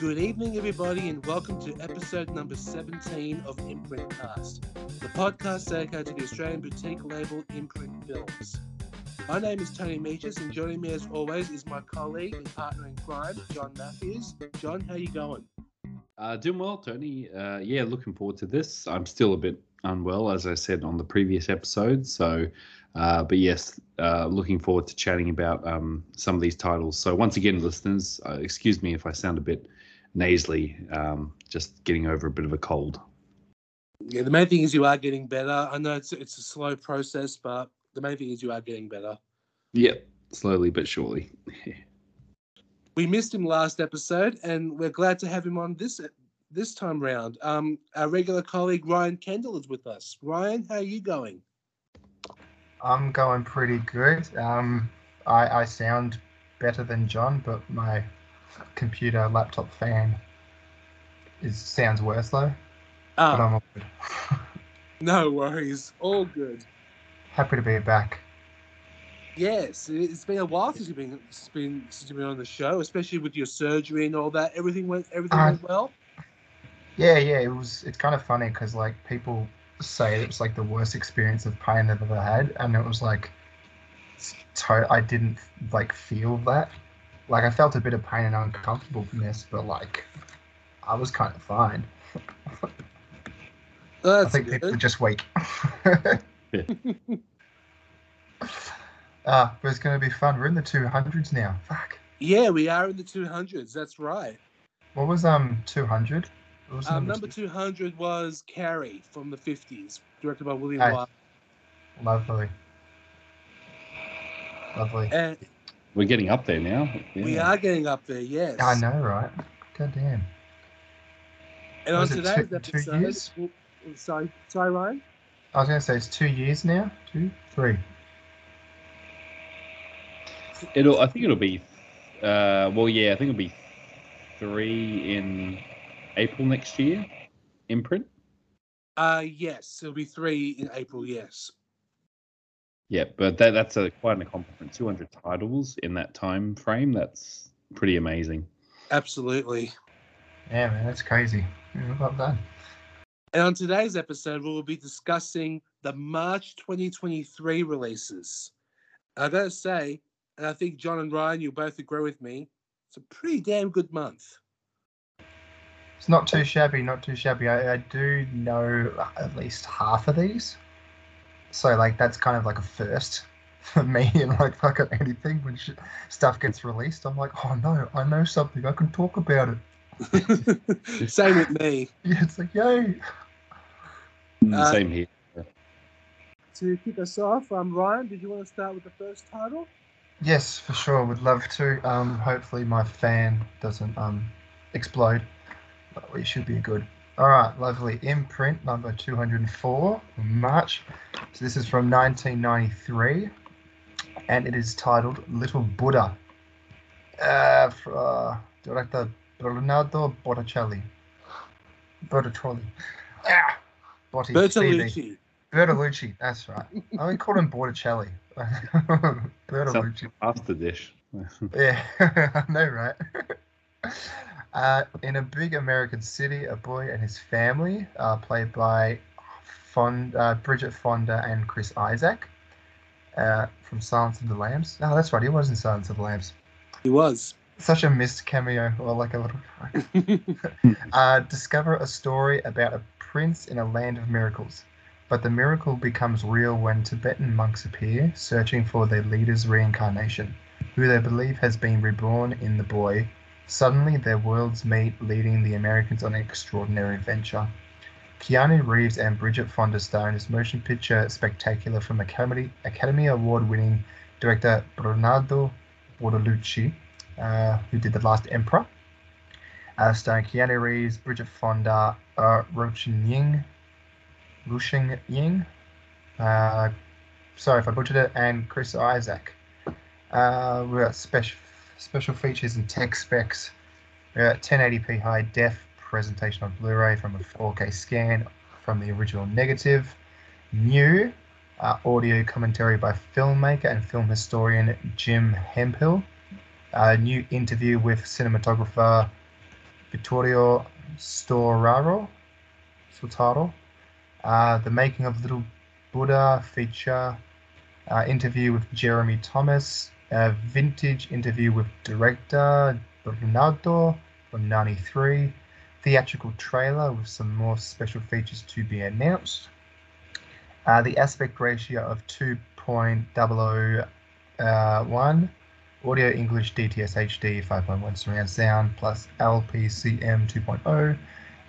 Good evening, everybody, and welcome to episode number 17 of Imprint Cast, the podcast dedicated to the Australian boutique label Imprint Films. My name is Tony Michas, and joining me as always is my colleague and partner in crime, John Mathews. John, how you going? Uh, doing well, Tony. Uh, yeah, looking forward to this. I'm still a bit unwell, as I said on the previous episode. So, uh, but yes, uh, looking forward to chatting about um, some of these titles. So, once again, listeners, uh, excuse me if I sound a bit nasally, um, just getting over a bit of a cold. Yeah, the main thing is you are getting better. I know it's it's a slow process, but the main thing is you are getting better. Yep, slowly but surely. we missed him last episode, and we're glad to have him on this this time round. Um, our regular colleague Ryan Kendall is with us. Ryan, how are you going? I'm going pretty good. Um, I, I sound better than John, but my computer laptop fan is sounds worse though. Ah, But I'm all good. no worries, all good. Happy to be back. Yes, it- it's been a while since you've been, since been since you've been on the show, especially with your surgery and all that. Everything went everything Uh, went well. Yeah, yeah. It was. It's kind of funny because like people say it was like the worst experience of pain they've ever had, and it was like, to- I didn't like feel that. Like I felt a bit of pain and uncomfortableness, but like I was kind of fine. I think people are just weak. Ah, but it's going to be fun. We're in the 200s now. Fuck. Yeah, we are in the two hundreds. That's right. What was um 200? Was Um, number number two? two hundred was Carrie from the fifties, directed by William Hey. Lovely. Lovely. And We're getting up there now. we are getting up there. Yes. I know, right? God damn. And on Was it today's two- two episode, years? oh, oh, sorry, sorry, Ryan. I was going to say it's two years now. Two, three. It'll. I think it'll be. Uh, well, yeah, I think it'll be three in April next year. Imprint. Uh, yes, it'll be three in April. Yes. Yeah, but that that's a quite an accomplishment. Two hundred titles in that time frame. That's pretty amazing. Absolutely. Yeah, man, that's crazy. Yeah, well done. And on today's episode, we will be discussing the March 2023 releases. I gotta say, and I think John and Ryan, you'll both agree with me, it's a pretty damn good month. It's not too shabby, not too shabby. I, I do know at least half of these. So, like, that's kind of like a first for me and like fucking anything when shit, stuff gets released. I'm like, oh no, I know something. I can talk about it. Same with me. Yeah, it's like, yay. Uh, Same here. To kick us off, um, Ryan, did you want to start with the first title? Yes, for sure. Would love to. Um, hopefully my fan doesn't um explode, but we should be good. All right, lovely. Imprint number 204, March. So this is from 1993, and it is titled Little Buddha. Uh, for, uh director Bernardo Botticelli. Botticelli. Ah, Botti. Bertolucci. Bertolucci, that's right. I would call him Botticelli. Bertolucci. Pasta dish. Yeah, I know, right? Uh, in a big American city, a boy and his family, uh, played by uh, Bridget Fonda and Chris Isaak, uh, from Silence of the Lambs. Oh, that's right, he was in Silence of the Lambs. He was. Such a missed cameo, or like a little. uh, discover a story about a prince in a land of miracles. But the miracle becomes real when Tibetan monks appear, searching for their leader's reincarnation, who they believe has been reborn in the boy. Suddenly, their worlds meet, leading the Americans on an extraordinary adventure. Keanu Reeves and Bridget Fonda star in this motion picture spectacular from Academy, Academy Award winning director Bernardo Bertolucci, uh, who did The Last Emperor. Uh, starring Keanu Reeves, Bridget Fonda, uh, Rochin Ying, Rushing Ying, uh, sorry if I butchered it, and Chris Isaak. Uh, we got special special features and tech specs. Got 1080p high def presentation on Blu-ray from a 4K scan from the original negative. New uh, audio commentary by filmmaker and film historian Jim Hemphill. A new interview with cinematographer Vittorio Storaro. Storaro. Uh, the Making of Little Buddha feature, uh, interview with Jeremy Thomas, a vintage interview with director Bernardo from 93, theatrical trailer with some more special features to be announced. Uh, the aspect ratio of 2.001, uh, audio English DTS HD 5.1 surround sound plus LPCM 2.0,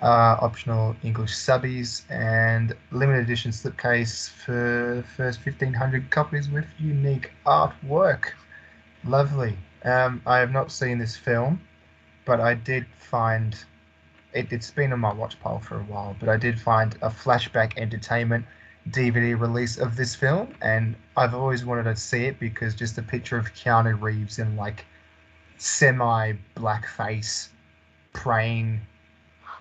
uh, optional English subbies, and limited edition slipcase for first 1500 copies with unique artwork. Lovely. Um, I have not seen this film, but I did find it, it's been on my watch pile for a while, but I did find a flashback entertainment DVD release of this film, and I've always wanted to see it because just the picture of Keanu Reeves in like semi blackface praying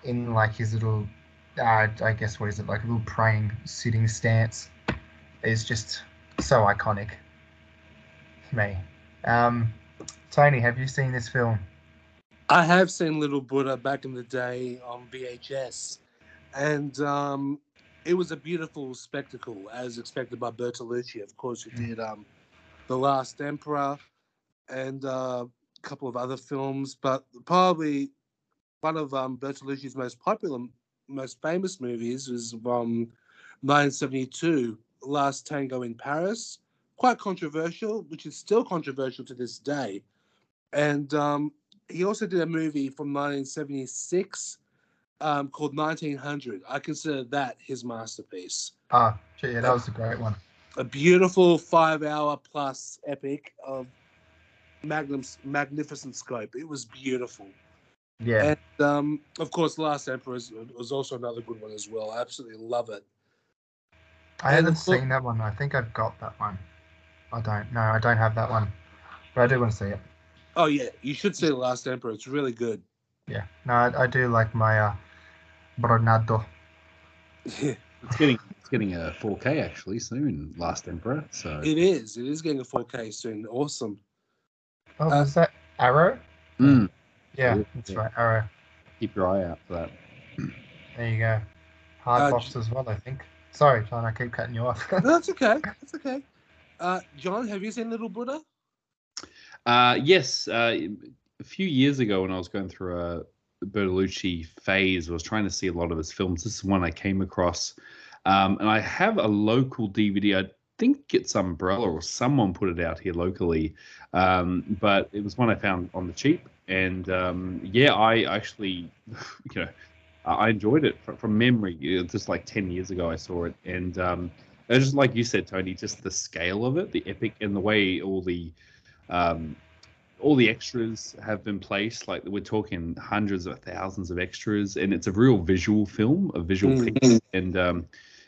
in like his little, uh, I guess what is it like a little praying sitting stance is just so iconic. Me, um, Tony, have you seen this film? I have seen Little Buddha back in the day on VHS, and um, it was a beautiful spectacle, as expected by Bertolucci. Of course, he did um, The Last Emperor and uh, a couple of other films, but probably one of um, Bertolucci's most popular, most famous movies was um, 1972, Last Tango in Paris. Quite controversial, which is still controversial to this day. And um, he also did a movie from 1976 um, called 1900. I consider that his masterpiece. Ah, yeah, that was a great one. A beautiful five-hour plus epic of magnum, magnificent scope. It was beautiful. Yeah. And um, of course, Last Emperor was also another good one as well. I absolutely love it. I and haven't seen that one. I think I've got that one. I don't. No, I don't have that one, but I do want to see it. Oh yeah, you should see The Last Emperor. It's really good. Yeah. No, I, I do like my uh, Bernardo. it's getting it's getting a 4K actually soon. Last Emperor. So it is. It is getting a 4K soon. Awesome. Oh, uh, is that Arrow? Mm. Yeah, that's yeah. right. Arrow. Keep your eye out for that. There you go. Hard uh, box as well, I think. Sorry, John. I keep cutting you off. no, that's okay. That's okay. Uh, John, have you seen Little Buddha? Uh, yes. Uh, a few years ago, when I was going through a Bertolucci phase, I was trying to see a lot of his films. This is one I came across, um, and I have a local DVD. I think it's Umbrella or someone put it out here locally, um, but it was one I found on the cheap. And um, yeah, I actually, you know, I enjoyed it from, from memory. Just like ten years ago, I saw it, and um, just like you said, Tony, just the scale of it, the epic, and the way all the um, all the extras have been placed. Like we're talking hundreds of thousands of extras, and it's a real visual film, a visual mm. piece. And um,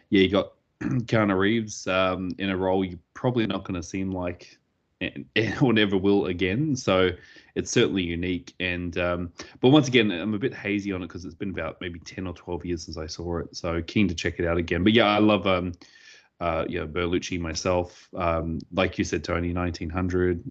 yeah, you got Keanu Reeves um, in a role you're probably not going to seem like or never will again. So it's certainly unique. And um, but once again, I'm a bit hazy on it because it's been about maybe ten or twelve years since I saw it. So keen to check it out again. But yeah, I love um, uh, yeah, Berlucci myself. Um, like you said, Tony, 1900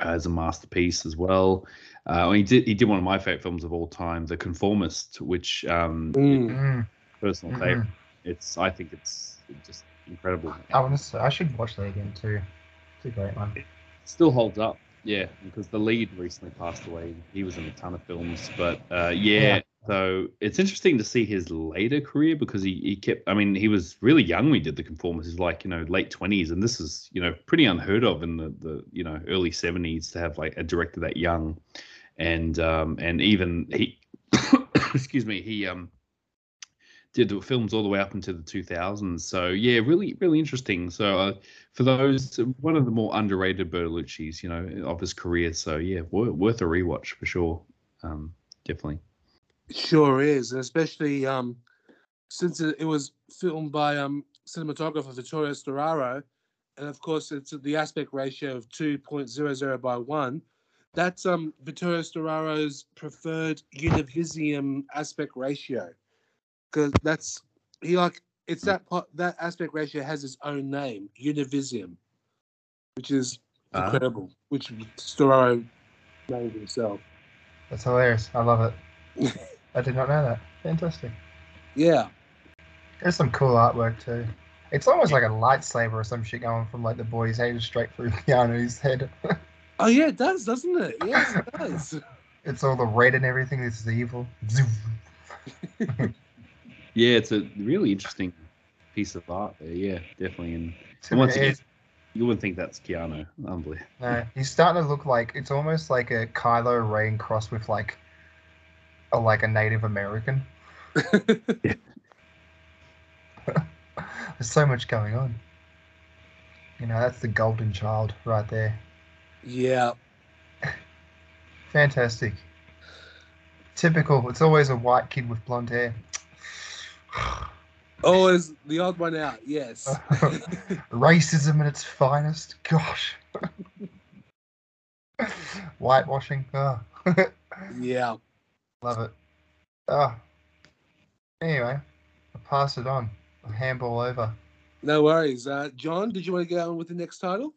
as a masterpiece as well. Uh, he did he did one of my favorite films of all time, The Conformist, which um, mm. personal mm-hmm. favorite. It's I think it's just incredible. I want to say, I should watch that again too. It's a great one. It still holds up, yeah, because the lead recently passed away. He was in a ton of films, but uh, yeah, yeah, so it's interesting to see his later career because he, he kept, I mean, he was really young when he did The Conformist. He's like, you know, late 20s. And this is, you know, pretty unheard of in the, the you know, early 70s to have like a director that young. And, um, and even he, excuse me, he, um, did films all the way up into the 2000s. So yeah, really, really interesting. So uh, for those, one of the more underrated Bertolucci's, you know, of his career. So yeah, worth, worth a rewatch for sure. Um, definitely. Sure is, and especially um, since it, it, was filmed by um, cinematographer Vittorio Storaro, and of course it's the aspect ratio of 2.00 by 1. That's um, Vittorio Storaro's preferred Univisium aspect ratio, because that's he like it's that part, that aspect ratio has its own name, Univisium, which is uh-huh. incredible, which Storaro named himself. That's hilarious. I love it. I did not know that. Fantastic. Yeah. There's some cool artwork too. It's almost like a lightsaber or some shit going from like the boy's head straight through Keanu's head. Oh yeah, it does, doesn't it? Yes, it does. it's all the red and everything. This is evil. Yeah, it's a really interesting piece of art there. Yeah, definitely. And, once again, you wouldn't think that's Keanu. Unbelievable. No, he's starting to look like it's almost like a Kylo Ren cross with like a like a Native American. There's so much going on. You know, that's the golden child right there. yeah. Fantastic. Typical. It's always a white kid with blonde hair. Oh, always the odd one out. Yes. Racism at its finest. Gosh. Whitewashing. Oh. yeah. Love it. Oh. Anyway, I'll pass it on. I'll handball over. No worries. Uh, John, did you want to go on with the next title?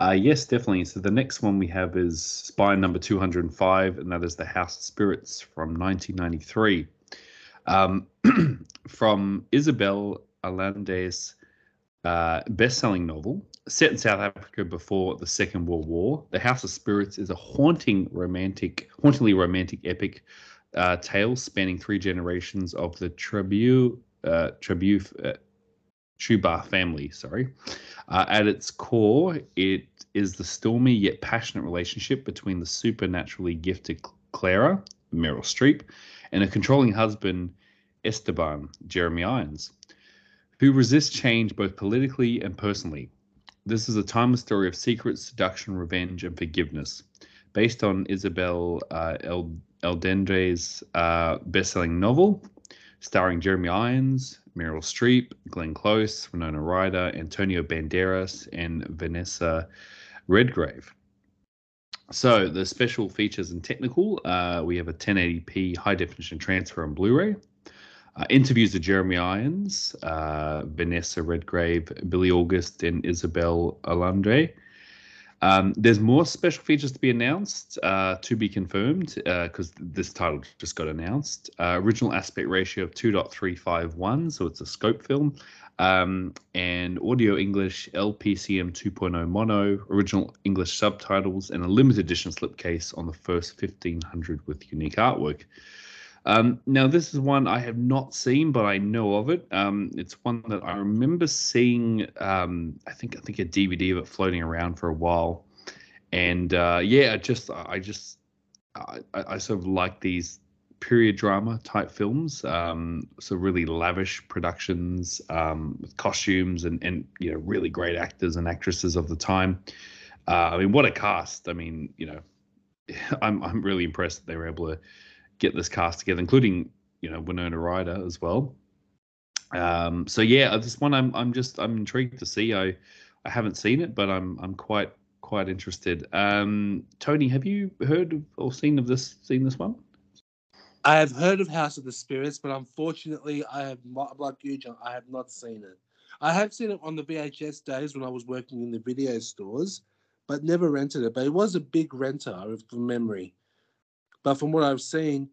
Uh, yes, definitely. So the next one we have is Spine number 205, and that is The House of Spirits from 1993. Um, from Isabel Allende's uh, best-selling novel, set in South Africa before the Second World War, The House of Spirits is a haunting romantic, hauntingly romantic epic uh, tale spanning three generations of the Tribu, uh, uh, family. Sorry. Uh, at its core, it is the stormy yet passionate relationship between the supernaturally gifted Clara, Meryl Streep, and a controlling husband, Esteban, Jeremy Irons, who resists change both politically and personally. This is a timeless story of secret seduction, revenge, and forgiveness. Based on Isabel uh, El- Eldendre's uh, best-selling novel, starring Jeremy Irons, Meryl Streep, Glenn Close, Winona Ryder, Antonio Banderas, and Vanessa Redgrave. So the special features and technical, uh, we have a 1080p high definition transfer on Blu-ray. Uh, interviews of Jeremy Irons, uh, Vanessa Redgrave, Bille August, and Isabel Alandre. Um, there's more special features to be announced, uh, to be confirmed, because this title just got announced. Uh, original aspect ratio of 2.351, so it's a scope film. Um, and audio English LPCM 2.0 mono, original English subtitles, and a limited edition slipcase on the first 1500 with unique artwork. Um, now, this is one I have not seen, but I know of it. Um, it's one that I remember seeing. Um, I think I think a DVD of it floating around for a while, and uh, yeah, I just I just I, I sort of like these period drama type films. Um, so really lavish productions um, with costumes and and you know really great actors and actresses of the time. Uh, I mean, what a cast! I mean, you know, I'm I'm really impressed that they were able to get this cast together, including you know Winona Ryder as well. Um, so yeah, this one I'm I'm just I'm intrigued to see. I I haven't seen it, but I'm I'm quite quite interested. Um, Tony, have you heard or seen of this seen this one? I have heard of House of the Spirits, but unfortunately, I have not, like you, John, I have not seen it. I have seen it on the VHS days when I was working in the video stores, but never rented it. But it was a big renter from memory. But from what I've seen,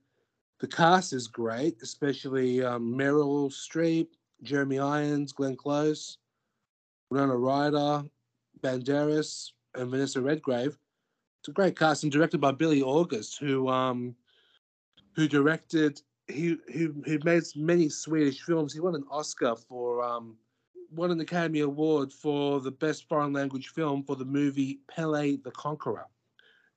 the cast is great, especially um, Meryl Streep, Jeremy Irons, Glenn Close, Winona Ryder, Banderas, and Vanessa Redgrave. It's a great cast and directed by Bille August, who um, who directed he who who made many Swedish films. He won an Oscar for um, won an Academy Award for the best foreign language film for the movie Pelle the Conqueror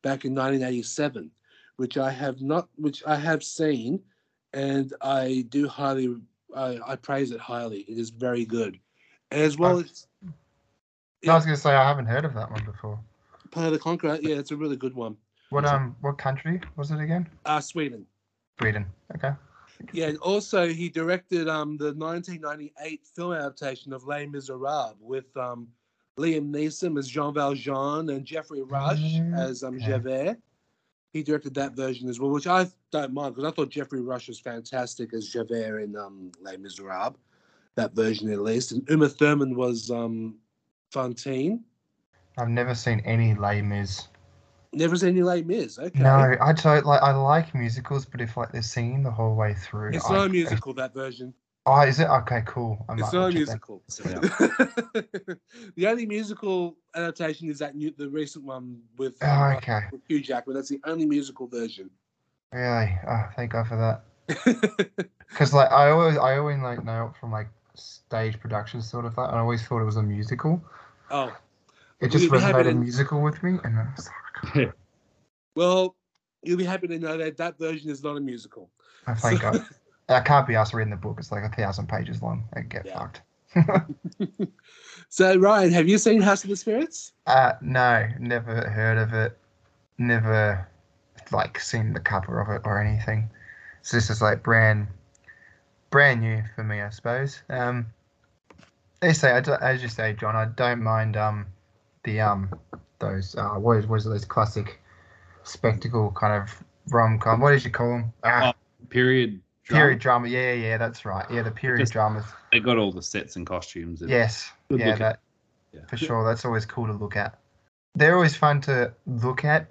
back in 1987, which I have not, which I have seen, and I do highly, I, I praise it highly. It is very good, as well I've- as I was gonna say I haven't heard of that one before. Pelle the Conqueror. Yeah, it's a really good one. What um what country was it again? Uh, Sweden. Sweden. Okay. Yeah, and also he directed um the 1998 film adaptation of Les Miserables with um Liam Neeson as Jean Valjean and Geoffrey Rush as um. Javert. He directed that version as well, which I don't mind because I thought Geoffrey Rush was fantastic as Javert in um Les Miserables, that version at least. And Uma Thurman was um Fantine. I've never seen any Les Mis. Never seen any Les Mis. Okay. No, I don't like. I like musicals, but if like they're singing the whole way through, It's I, not a musical, that version. Oh, is it? Okay, cool. I It's might not a watch it then. musical. So, yeah. the only musical adaptation is that new, the recent one with, um, Oh, okay. with Hugh Jackman. That's the only musical version. Really? Oh, thank God for that. Because like I always, I always like know it from like stage production sort of that. and I always thought it was a musical. oh, It just You'd resonated to- musical with me, and I was like, well, you'll be happy to know that that version is not a musical. oh, thank God. I can't be asked reading the book. It's like a thousand pages long. I get Yeah. fucked. So, Ryan, have you seen House of the Spirits? Uh, no, never heard of it. Never like seen the cover of it or anything. So this is like brand, brand new for me, I suppose. Um, they say, as you say, John, I don't mind um, the um, those uh, what is what is it, those classic spectacle kind of rom com. What did you call them? Ah, period. Drama. period drama. Yeah, yeah, that's right. Yeah, the period Just- dramas. They got all the sets and costumes. and- Yes, yeah, that Yeah. for sure. That's always cool to look at. They're always fun to look at.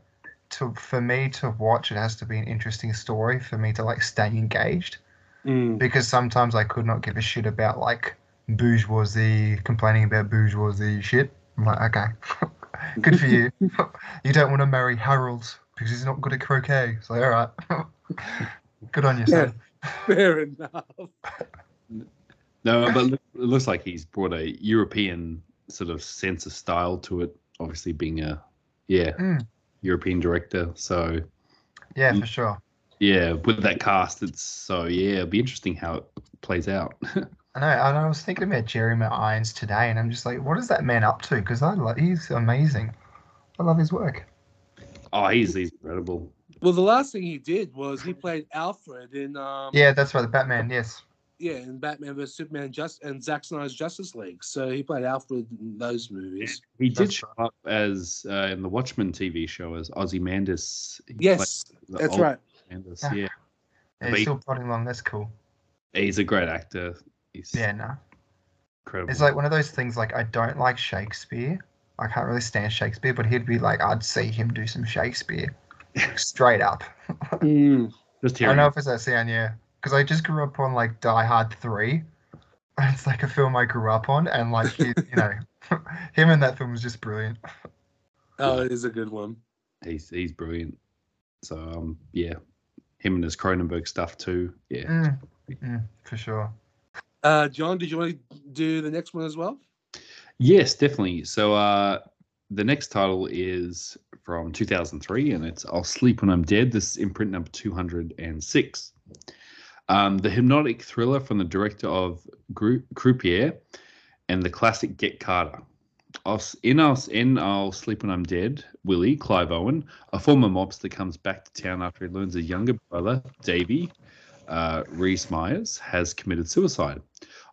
To for me to watch, it has to be an interesting story for me to like stay engaged. Mm. Because sometimes I could not give a shit about like bourgeoisie complaining about bourgeoisie shit. I'm like, okay, good for you. you don't want to marry Harold because he's not good at croquet. So all right, good on you, son. Fair enough. No, but it looks like he's brought a European sort of sense of style to it. Obviously, being a yeah Mm. European director. So Yeah, for sure. yeah, with that cast, it's so yeah, it'll be interesting how it plays out. I know, and I was thinking about Jeremy Irons today, and I'm just like, what is that man up to? Because I love, he's amazing. I love his work. oh, he's he's incredible. Well, the last thing he did was he played Alfred in um Yeah, that's right, the Batman. Yes. yeah in Batman vs Superman just and Zack Snyder's Justice League. So he played Alfred in those movies. He did That's show up as uh, in the Watchmen TV show as Ozymandias. He Yes, that's right. Ozymandias, Yeah. Yeah, Yeah, But he's he- still plodding along. That's cool. he's a great actor. He's Yeah, no. incredible. It's like one of those things. Like I don't like Shakespeare. I can't really stand Shakespeare, but he'd be like, I'd see him do some Shakespeare, straight up. Mm. just I don't know if it's that sound, yeah, because I just grew up on like Die Hard three. It's like a film I grew up on, and like he, you know, him in that film was just brilliant. Oh, it is a good one. he's he's brilliant. So um yeah, him and his Cronenberg stuff too. Yeah. Mm, mm, for sure. Uh, John, did you want to do the next one as well? Yes, definitely. So uh the next title is from 2003 and it's I'll Sleep When I'm Dead. This is imprint number 206. Um, the hypnotic thriller from the director of Croupier and the classic Get Carter. In, I'll, in I'll Sleep When I'm Dead, Willie, Clive Owen, a former mobster, comes back to town after he learns his younger brother, Davy, uh, Rhys Meyers, has committed suicide.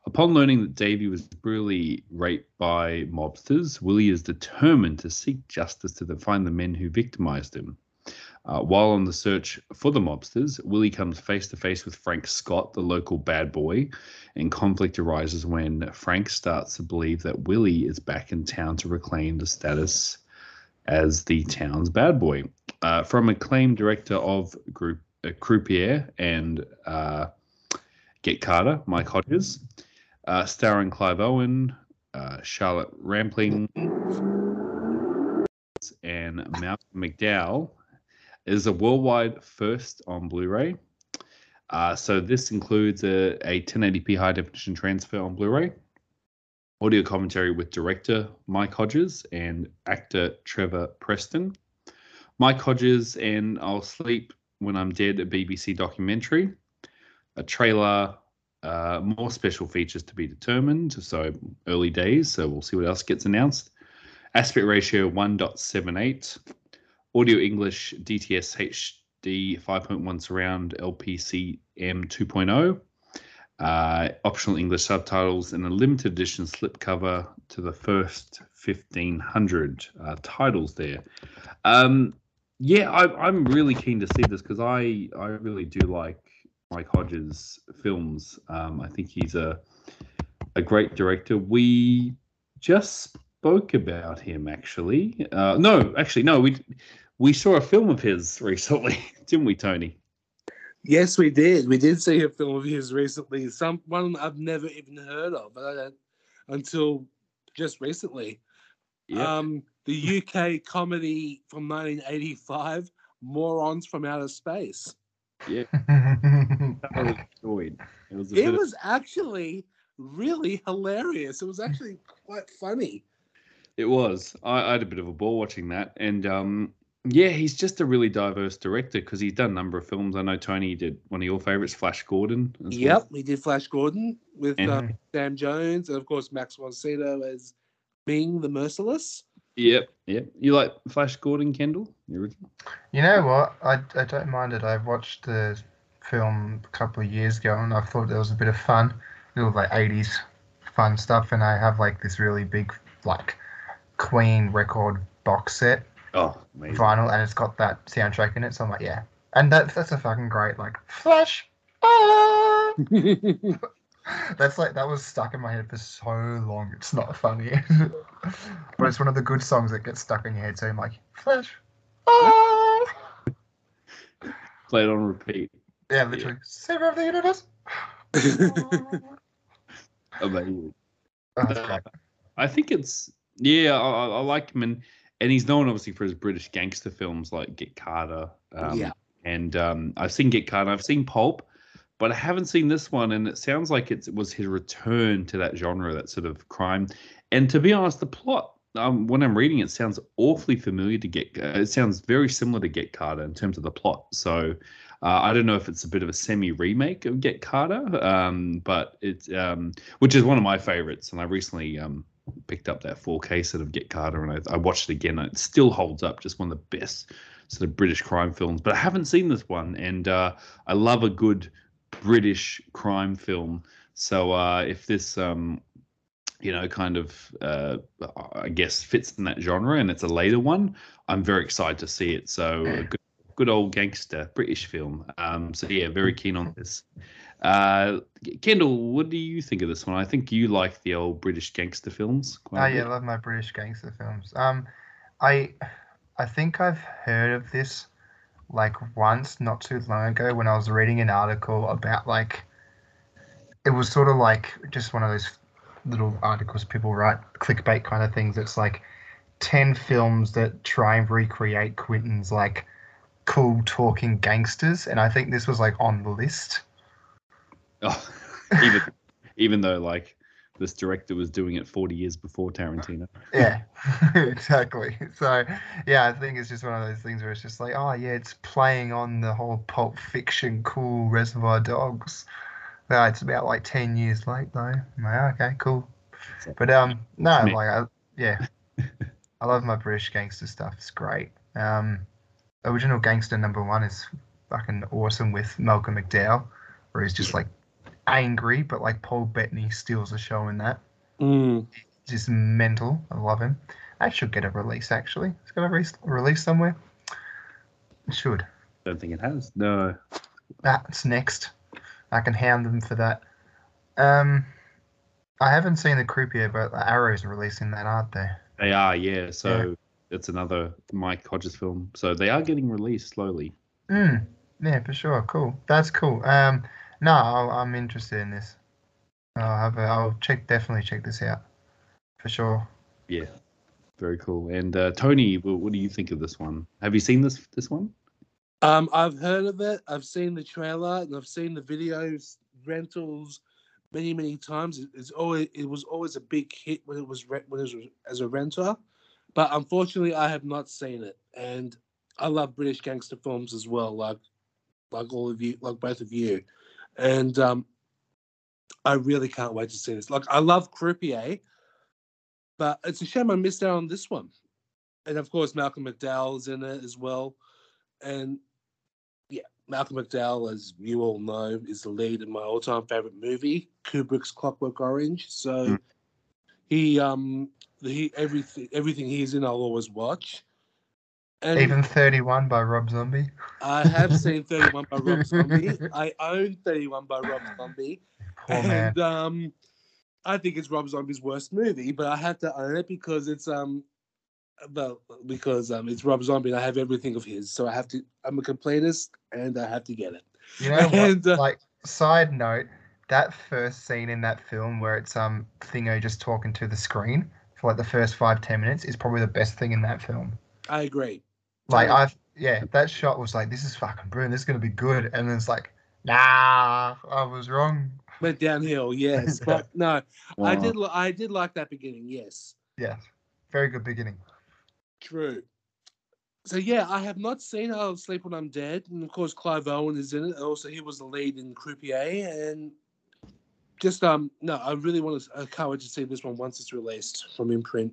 Upon learning that Davy was brutally raped by mobsters, Willie is determined to seek justice to find the men who victimized him. Uh, while on the search for the mobsters, Willie comes face to face with Frank Scott, the local bad boy, and conflict arises when Frank starts to believe that Willie is back in town to reclaim the status as the town's bad boy. Uh, from acclaimed director of Group uh, Croupier and uh, Get Carter, Mike Hodges, uh, starring Clive Owen, uh, Charlotte Rampling, and Malcolm McDowell, is a worldwide first on Blu-ray. Uh, so this includes a, a 1080p high definition transfer on Blu-ray, audio commentary with director Mike Hodges and actor Trevor Preston. Mike Hodges and I'll Sleep When I'm Dead, a BBC documentary, a trailer, uh, more special features to be determined. So early days, so we'll see what else gets announced. Aspect ratio 1.78, audio English DTS HD 5.1 surround LPCM 2.0. Uh, optional English subtitles and a limited edition slipcover to the first 1500 uh, titles there. Um, yeah, I, I'm really keen to see this because I, I really do like Mike Hodges films. Um, I think he's a a great director. We just spoke about him actually. Uh, no, actually, no. We we saw a film of his recently, didn't we, Tony? Yes, we did. We did see a film of his recently. Some one I've never even heard of, but until just recently. Yeah. Um, the UK comedy from 1985, Morons from Outer Space. Yeah. enjoyed. It was It of- actually really hilarious. It was actually quite funny. It was. I, I had a bit of a ball watching that, and um, yeah, he's just a really diverse director because he's done a number of films. I know Tony did one of your favorites, Flash Gordon. as well. Yep, he did Flash Gordon with And- uh, Sam Jones, and of course Max von Sydow as Ming the Merciless. Yep. Yep. You like Flash Gordon, Kendall? The original? You know what? I, I don't mind it. I watched the film a couple of years ago and I thought there was a bit of fun, little like 80s fun stuff. And I have like this really big, like, Queen record box set Oh, amazing. vinyl and it's got that soundtrack in it. So I'm like, yeah. And that, that's a fucking great, like, Flash. Ah! That's like that was stuck in my head for so long. It's not funny, but it's one of the good songs that gets stuck in your head. So I'm like, Flash. Ah! Play it on repeat. Yeah, literally. Savior of the universe. Amazing. Oh, that's. I think it's yeah. I, I I like him, and and he's known obviously for his British gangster films like Get Carter. Um, Yeah. And um, I've seen Get Carter. I've seen Pulp, but I haven't seen this one, and it sounds like it was his return to that genre, that sort of crime. And to be honest, the plot. Um, when I'm reading it, sounds awfully familiar to Get. Uh, it sounds very similar to Get Carter in terms of the plot. So uh, I don't know if it's a bit of a semi remake of Get Carter, um, but it's um, which is one of my favorites. And I recently um, picked up that 4K set of Get Carter, and I, I watched it again. It still holds up, just one of the best sort of British crime films. But I haven't seen this one, and uh, I love a good British crime film. So uh, if this, um, you know, kind of, uh, I guess, fits in that genre, and it's a later one, I'm very excited to see it. So a good, good old gangster British film. Um, so yeah, very keen on this. Uh, Kendall, what do you think of this one? I think you like the old British gangster films. Quite Oh yeah, I love my British gangster films. Um, I, I think I've heard of this, like once, not too long ago, when I was reading an article about like, it was sort of like just one of those little articles people write, clickbait kind of things. It's like ten films that try and recreate Quentin's like cool talking gangsters, and I think this was like on the list. Oh, even even though like this director was doing it 40 years before Tarantino. Yeah, exactly. So, yeah, I think it's just one of those things where it's just like, oh, yeah, it's playing on the whole Pulp Fiction cool Reservoir Dogs. Yeah, it's about like 10 years late, though. I'm like, okay, cool. But, um, no, like, I, yeah, I love my British gangster stuff. It's great. Um, original gangster number one is fucking awesome with Malcolm McDowell, where he's just like angry, but like Paul Bettany steals the show in that Mm. just mental. I love him. I should get a release actually. It's got a re- release somewhere. It should. Don't think it has. No. That's next. I can hound them for that. Um, I haven't seen the croupier, but the Arrow's releasing that, aren't they? They are, yeah. So it's another Mike Hodges film. So they are getting released slowly. Mm, yeah, for sure. Cool. That's cool. Um, no, I'll, I'm interested in this. I'll have a, I'll check definitely check this out for sure. Yeah. Very cool. And uh, Tony, what do you think of this one? Have you seen this this one? Um, I've heard of it. I've seen the trailer and I've seen the videos rentals many many times. It- It's always it was always a big hit when it was re- when it was as a renter, but unfortunately I have not seen it. And I love British gangster films as well, like like all of you, like both of you. And um, I really can't wait to see this. Like I love Croupier, but it's a shame I missed out on this one. And of course Malcolm McDowell's in it as well. And yeah, Malcolm McDowell, as you all know, is the lead in my all-time favorite movie, Kubrick's Clockwork Orange. So Mm. he um he everything everything he's in I'll always watch. And Even 31 by Rob Zombie. I have seen 31 by Rob Zombie. I own 31 by Rob Zombie. Poor man. and um I think it's Rob Zombie's worst movie, but I have to own it because it's um but because um, it's Rob Zombie and I have everything of his, so I have to. I'm a completist and I have to get it. You know what? And, uh, like, side note, that first scene in that film where it's um Thingo just talking to the screen for like the first five ten minutes is probably the best thing in that film. I agree. Like I've yeah, that shot was like, this is fucking brilliant. This is gonna be good, and then it's like, nah, I was wrong. Went downhill, yes, but no, I did. I did like that beginning. Yes, Yeah, very good beginning. true. So yeah, I have not seen I'll Sleep When I'm Dead, and of course Clive Owen is in it. Also, he was the lead in Croupier, and just um no, I really want to. I can't wait to see this one once it's released from imprint.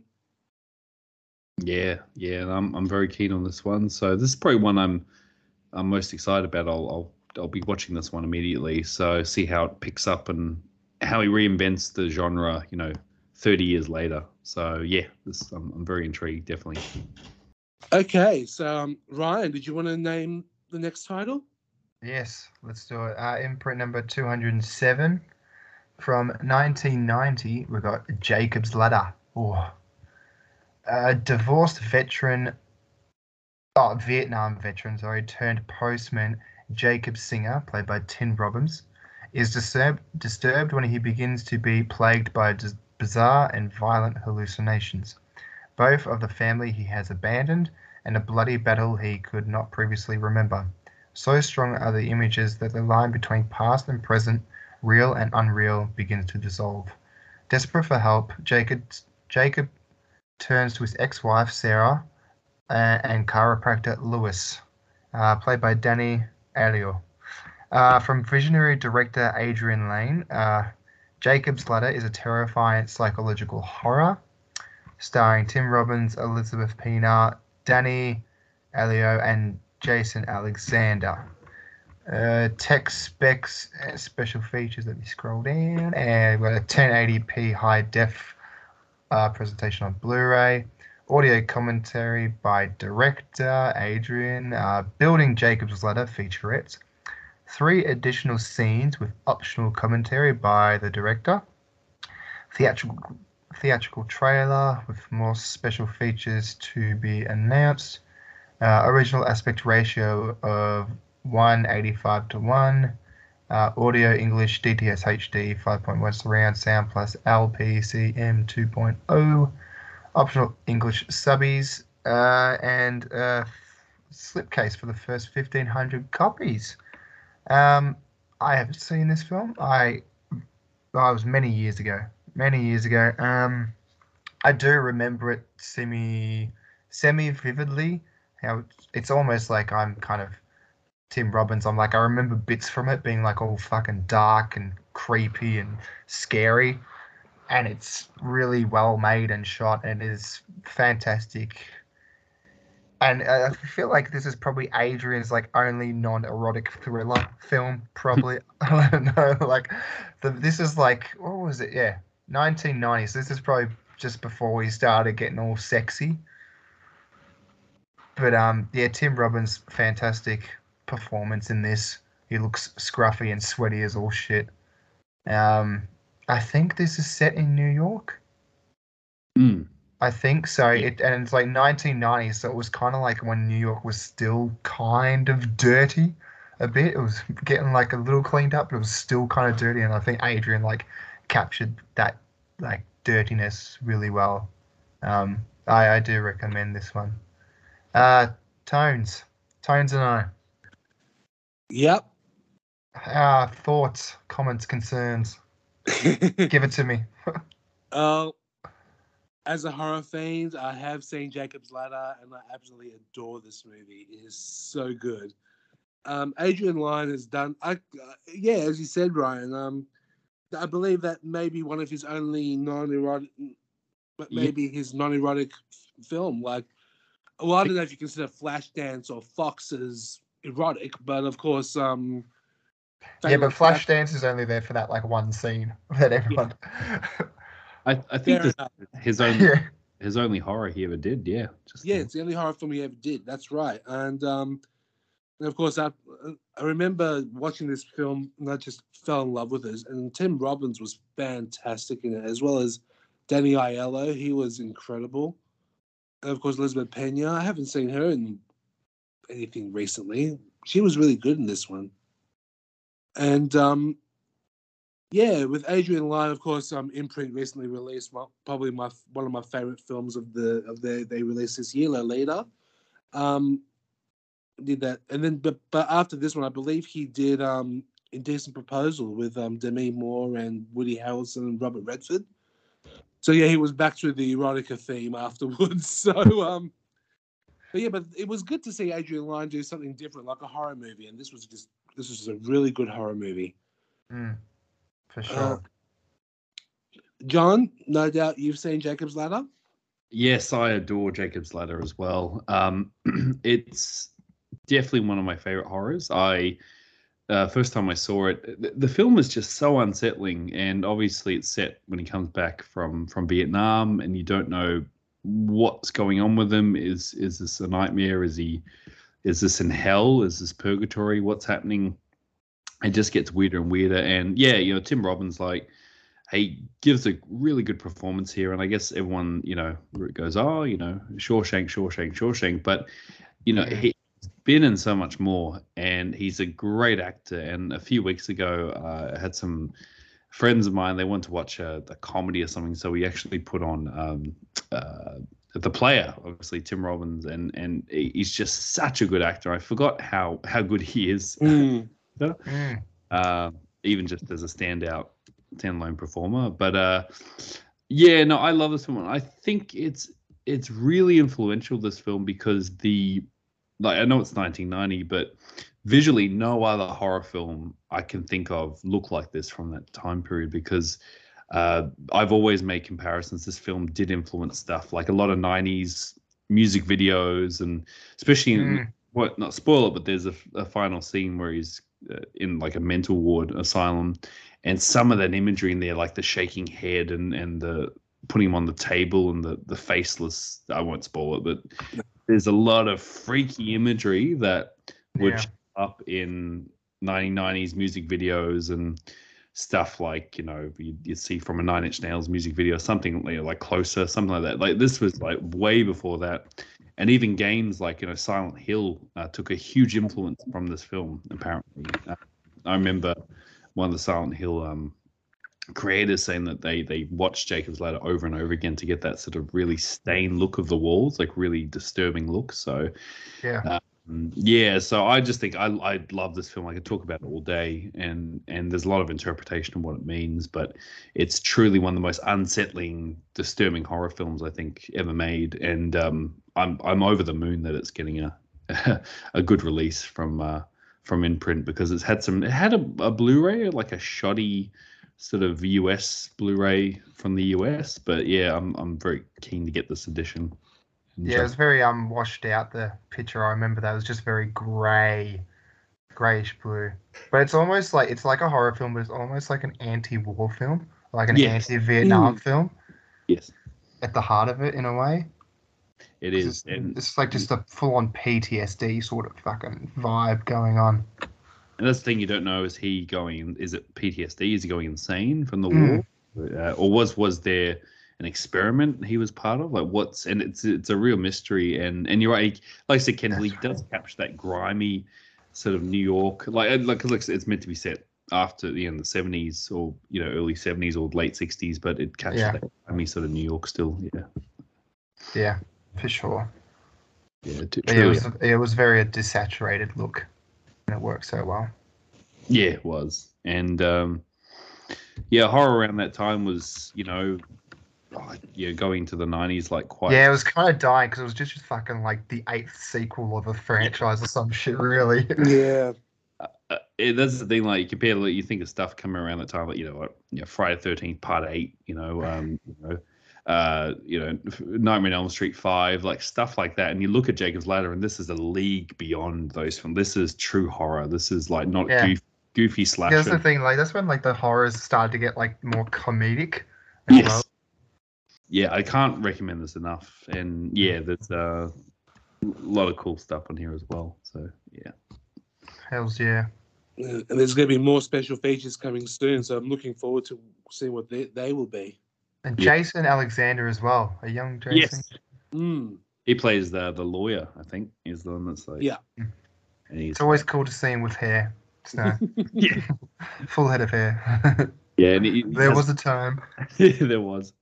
Yeah, yeah, and I'm I'm very keen on this one. So this is probably one I'm I'm most excited about. I'll I'll I'll be watching this one immediately. So see how it picks up and how he reinvents the genre. You know, 30 years later. So yeah, this I'm I'm very intrigued. Definitely. Okay, so um, Ryan, did you want to name the next title? Yes, let's do it. Uh, imprint number 207 from 1990, we got Jacob's Ladder. Oh. A divorced veteran, oh, Vietnam veteran, sorry, turned postman Jacob Singer, played by Tim Robbins, is disturbed, disturbed when he begins to be plagued by bizarre and violent hallucinations. Both of the family he has abandoned, and a bloody battle he could not previously remember. So strong are the images that the line between past and present, real and unreal, begins to dissolve. Desperate for help, Jacob, Jacob turns to his ex wife, Sarah, uh, and chiropractor Lewis, uh, played by Danny Aiello. Uh, from visionary director Adrian Lyne, uh, Jacob's Ladder is a terrifying psychological horror starring Tim Robbins, Elizabeth Pena, Danny Aiello, and Jason Alexander. Uh, tech specs, special features. Let me scroll down. And we've got a 1080p high def uh, presentation on Blu-ray. Audio commentary by director Adrian. Uh, Building Jacob's Ladder featurette. Three additional scenes with optional commentary by the director. Theatrical theatrical trailer with more special features to be announced. Uh, original aspect ratio of 185 to 1. Uh, audio English DTS HD 5.1 surround sound plus LPCM 2.0. Optional English subbies uh, and uh, slipcase for the first 1500 copies. Um, I haven't seen this film. I it was many years ago. Many years ago. Um, I do remember it semi semi vividly. How it's almost like I'm kind of Tim Robbins. I'm like I remember bits from it being like all fucking dark and creepy and scary, and it's really well made and shot and is fantastic. And uh, I feel like this is probably Adrian's like only non-erotic thriller film. Probably I don't know. Like the, this is like what was it? Yeah, 1990s. This is probably just before we started getting all sexy. But um, yeah, Tim Robbins, fantastic performance in this. He looks scruffy and sweaty as all shit. Um, I think this is set in New York. Mm. I think so. It and it's like 1990, so it was kind of like when New York was still kind of dirty a bit. It was getting like a little cleaned up, but it was still kind of dirty. And I think Adrian like captured that like dirtiness really well. Um, I I do recommend this one. Uh, tones, tones and I. Yep. Uh, thoughts, comments, concerns. Give it to me. Uh, as a horror fan, I have seen Jacob's Ladder, and I absolutely adore this movie. It is so good. Um, Adrian Lyne has done, I, uh, yeah, as you said, Ryan. Um, I believe that may be one of his only non-erotic, but Yeah. maybe his non-erotic f- film. Like, well, I don't know if you consider Flashdance or Fox as erotic, but of course, um, yeah, but Flash. Flashdance is only there for that like one scene that everyone. I, I think this, his only yeah. his only horror he ever did. Yeah. Just Yeah, it's the only horror film he ever did. That's right. And um, and of course, I I remember watching this film and I just fell in love with it. And Tim Robbins was fantastic in it, as well as Danny Aiello. He was incredible. And of course, Elizabeth Pena. I haven't seen her in anything recently. She was really good in this one. And um, yeah, with Adrian Lyne, of course, um, Imprint recently released my, probably my one of my favorite films of the of the they released this year, Lolita. Um, did that, and then but but after this one, I believe he did um Indecent Proposal with um Demi Moore and Woody Harrelson and Robert Redford. So yeah, he was back to the erotica theme afterwards. So um, but yeah, but it was good to see Adrian Lyne do something different, like a horror movie, and this was just this was a really good horror movie. Mm, for Uh, sure. John, no doubt you've seen Jacob's Ladder. Yes, I adore Jacob's Ladder as well. Um, it's definitely one of my favorite horrors. I uh, first time I saw it, the, the film is just so unsettling, and obviously it's set when he comes back from from Vietnam, and you don't know what's going on with him. Is is this a nightmare? Is he is this in hell? Is this purgatory? What's happening? It just gets weirder and weirder. And yeah, you know, Tim Robbins like he gives a really good performance here, and I guess everyone, you know, goes, oh, you know, Shawshank, Shawshank, Shawshank, but you know, he's been in so much more, and he's a great actor. And a few weeks ago, uh, I had some friends of mine they wanted to watch a, a comedy or something, so we actually put on um, uh, the player, obviously Tim Robbins, and and he's just such a good actor. I forgot how how good he is. Mm, uh, even just as a standout standalone performer. But uh, yeah, no, I love this film. I think it's it's really influential this film because the like I know it's 1990, but visually, no other horror film I can think of look like this from that time period because. Uh, I've always made comparisons. This film did influence stuff like a lot of '90s music videos, and especially in Mm. what not spoil it, but there's a, a final scene where he's uh, in like a mental ward asylum, and some of that imagery in there, like the shaking head and and the putting him on the table and the the faceless. I won't spoil it, but there's a lot of freaky imagery that would Yeah. Up in 1990s music videos and stuff like you know you, you see from a Nine Inch Nails music video, something like, like closer, something like that. Like this was like way before that and even games like you know Silent Hill uh, took a huge influence from this film. Apparently, uh, I remember one of the Silent Hill um, creators saying that they they watched Jacob's Ladder over and over again to get that sort of really stained look of the walls, like really disturbing look. So Yeah. um, yeah, so I just think I I love this film. I could talk about it all day, and and there's a lot of interpretation of what it means, but it's truly one of the most unsettling, disturbing horror films I think ever made. And um, I'm I'm over the moon that it's getting a a good release from uh, from Imprint because it's had some it had a, a Blu-ray like a shoddy sort of US Blu-ray from the US, but yeah, I'm I'm very keen to get this edition. Yeah, it was very um washed out. The picture I remember that was just very grey, greyish blue. But it's almost like it's like a horror film, but it's almost like an anti-war film, like an Yes. anti-Vietnam film yes, at the heart of it in a way. it It's, just- And it's like just a full-on PTSD sort of fucking vibe going on. And that's the thing you don't know: is he going? Is it PTSD? Is he going insane from the Mm. war, uh, or was was there an experiment he was part of? Like what's? And it's it's a real mystery. And and you're right. Like I said, Kendall, he That's does capture that grimy sort of New York. Like like it's, it's meant to be set after the end the 70s or you know early 70s or late 60s, but it captures Yeah. that grimy sort of New York still. Yeah, Yeah, for sure. yeah, t- it was it was very a desaturated look, and it worked so well. Yeah, it was. And um, yeah, horror around that time was, you know, oh, yeah, going to the 90s like quite. Yeah, it was kind of dying because it was just, just fucking like the eighth sequel of a franchise or some shit, really. Yeah. Uh, it, that's the thing, like, you compare, like, you think of stuff coming around that time, like, you know, like, you know, Friday the 13th, part eight, you know, um, you know, uh, you know, Nightmare on Elm Street 5, like stuff like that. And you look at Jacob's Ladder, and this is a league beyond those films. This is true horror. This is like not Yeah. goof, goofy Yeah, slasher. that's the thing. Like that's when like the horrors started to get like more comedic. as Yes. well. Yeah, I can't recommend this enough. And yeah, there's uh, a lot of cool stuff on here as well. So yeah. Hells yeah. And there's going to be more special features coming soon, so I'm looking forward to seeing what they, they will be. And Yeah. Jason Alexander as well, a young Jason. Yes. Mm. He plays the the lawyer, I think, is the one that's like Yeah. And he's It's always cool to see him with hair. Just no, yeah, full head of hair. yeah. And he, he there has- was a time. yeah, there was.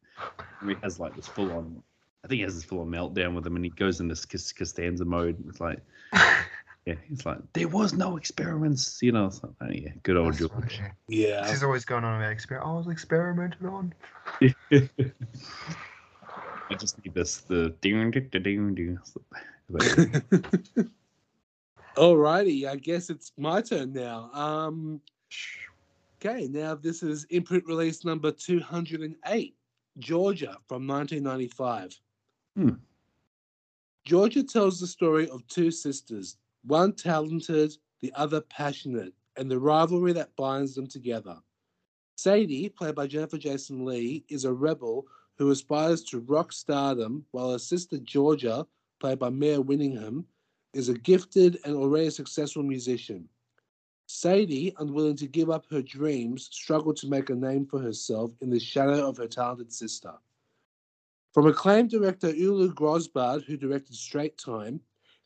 And he has like this full on. I think he has this full on meltdown with him, and he goes into this Costanza mode. It's like, yeah, he's like, there was no experiments, you know. So, oh, yeah, good old That's George. right, yeah. Yeah. She's always going on about experiment. I was experimented on. I just need this the ding ding ding ding. ding. Alrighty, I guess it's my turn now. Um, okay, now this is imprint release number 208, Georgia from 1995. Hmm. Georgia tells the story of two sisters, one talented, the other passionate, and the rivalry that binds them together. Sadie, played by Jennifer Jason Lee, is a rebel who aspires to rock stardom, while her sister Georgia, played by Maya Winningham, is a gifted and already successful musician. Sadie, unwilling to give up her dreams, struggled to make a name for herself in the shadow of her talented sister. From acclaimed director Ulu Grosbard, who directed Straight Time,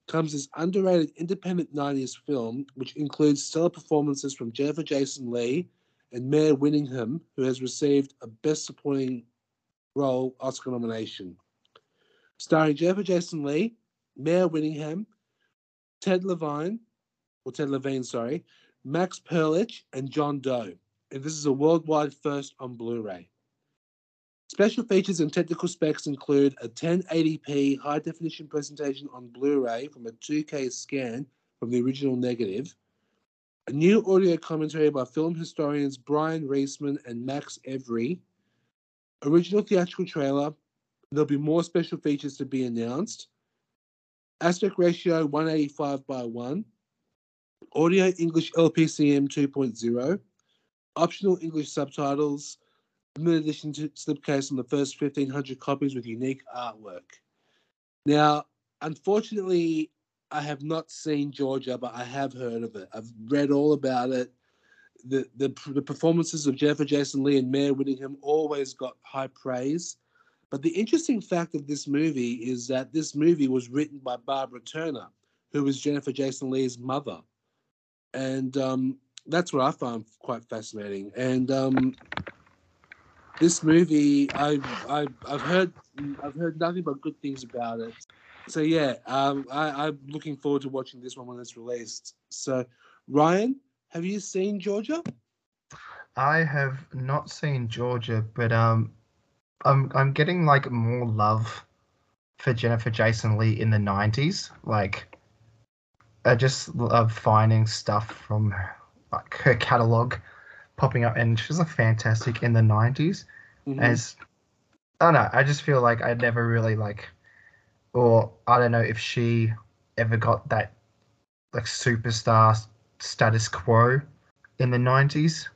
comes this underrated independent 90s film, which includes stellar performances from Jennifer Jason Lee and Maya Winningham, who has received a Best Supporting Role Oscar nomination. Starring Jennifer Jason Lee, Maya Winningham, Ted Levine, or Ted Levine, sorry, Max Perlich, and John Doe. And this is a worldwide first on Blu ray. Special features and technical specs include a 1080p high definition presentation on Blu ray from a 2K scan from the original negative, a new audio commentary by film historians Brian Reisman and Max Every, original theatrical trailer. There'll be more special features to be announced aspect ratio 185 by 1, audio English LPCM 2.0, optional English subtitles, limited edition slipcase on the first 1500 copies with unique artwork. Now, unfortunately, I have not seen Georgia, but I have heard of it. I've read all about it. The, the, the performances of Jennifer Jason Lee and Maya Winningham always got high praise. But the interesting fact of this movie is that this movie was written by Barbara Turner, who was Jennifer Jason Lee's mother. And um, that's what I found quite fascinating. And um, this movie, I, I, I've heard, I've heard nothing but good things about it. So yeah, um, I, I'm looking forward to watching this one when it's released. So, Ryan, have you seen Georgia? I have not seen Georgia, but um, I'm I'm getting like more love for Jennifer Jason Lee in the '90s. Like, I just love finding stuff from her, like her catalog popping up, and she's like fantastic in the '90s. Mhm. As I don't know, I just feel like I never really like, or I don't know if she ever got that like superstar status quo in the '90s.